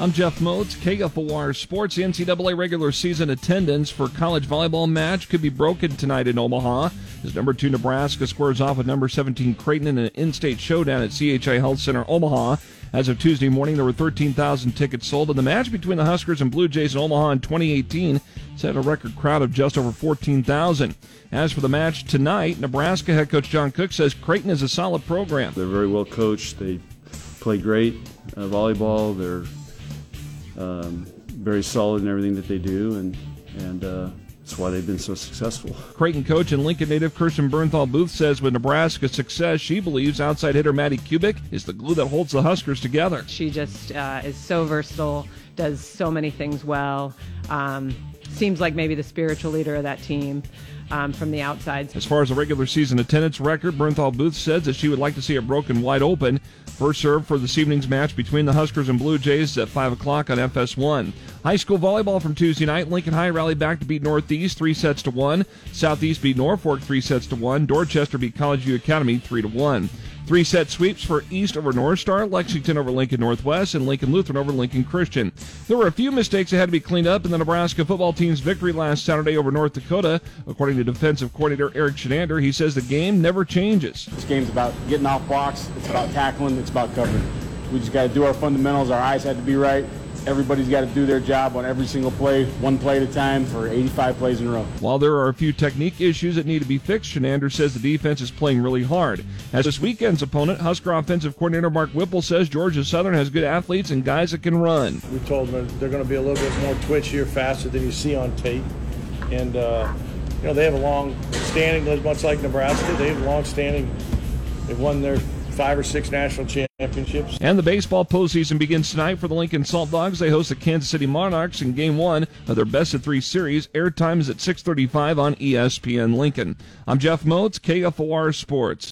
I'm Jeff Moats, KFOR Sports. NCAA regular season attendance for college volleyball match could be broken tonight in Omaha as number two Nebraska squares off with number 17 Creighton in an in-state showdown at CHI Health Center Omaha. As of Tuesday morning, there were 13,000 tickets sold, and the match between the Huskers and Blue Jays in Omaha in 2018 set a record crowd of just over 14,000. As for the match tonight, Nebraska head coach John Cook says Creighton is a solid program. They're very well coached. They play great uh, volleyball. They're um, very solid in everything that they do, and and uh, that's why they've been so successful. Creighton coach and Lincoln native Kirsten Bernthal Booth says with Nebraska's success, she believes outside hitter Madi Kubik is the glue that holds the Huskers together. She just uh, is so versatile, does so many things well. Um, seems like maybe the spiritual leader of that team. Um, from the outside. As far as the regular season attendance record, Bernthal Booth says that she would like to see it broken wide open. First serve for this evening's match between the Huskers and Blue Jays at 5 o'clock on FS1. High school volleyball from Tuesday night. Lincoln High rallied back to beat Northeast three sets to one. Southeast beat Norfolk three sets to one. Dorchester beat College View Academy three to one. Three set sweeps for East over North Star, Lexington over Lincoln Northwest, and Lincoln Lutheran over Lincoln Christian. There were a few mistakes that had to be cleaned up in the Nebraska football team's victory last Saturday over North Dakota. According to defensive coordinator Erik Chinander, he says the game never changes. This game's about getting off blocks, it's about tackling, it's about covering. We just got to do our fundamentals. Our eyes had to be right. Everybody's got to do their job on every single play, one play at a time for 85 plays in a row. While there are a few technique issues that need to be fixed, Chinander says the defense is playing really hard. As this weekend's opponent, Husker offensive coordinator Mark Whipple says Georgia Southern has good athletes and guys that can run. We told them they're going to be a little bit more twitchier, faster than you see on tape. And, uh, you know, they have a long standing, much like Nebraska, they have long standing. They've won their five or six national championships. And the baseball postseason begins tonight for the Lincoln Saltdogs. They host the Kansas City Monarchs in Game One of their best of three series. Airtime is at 6:35 on ESPN Lincoln. I'm Jeff Moats, KFOR Sports.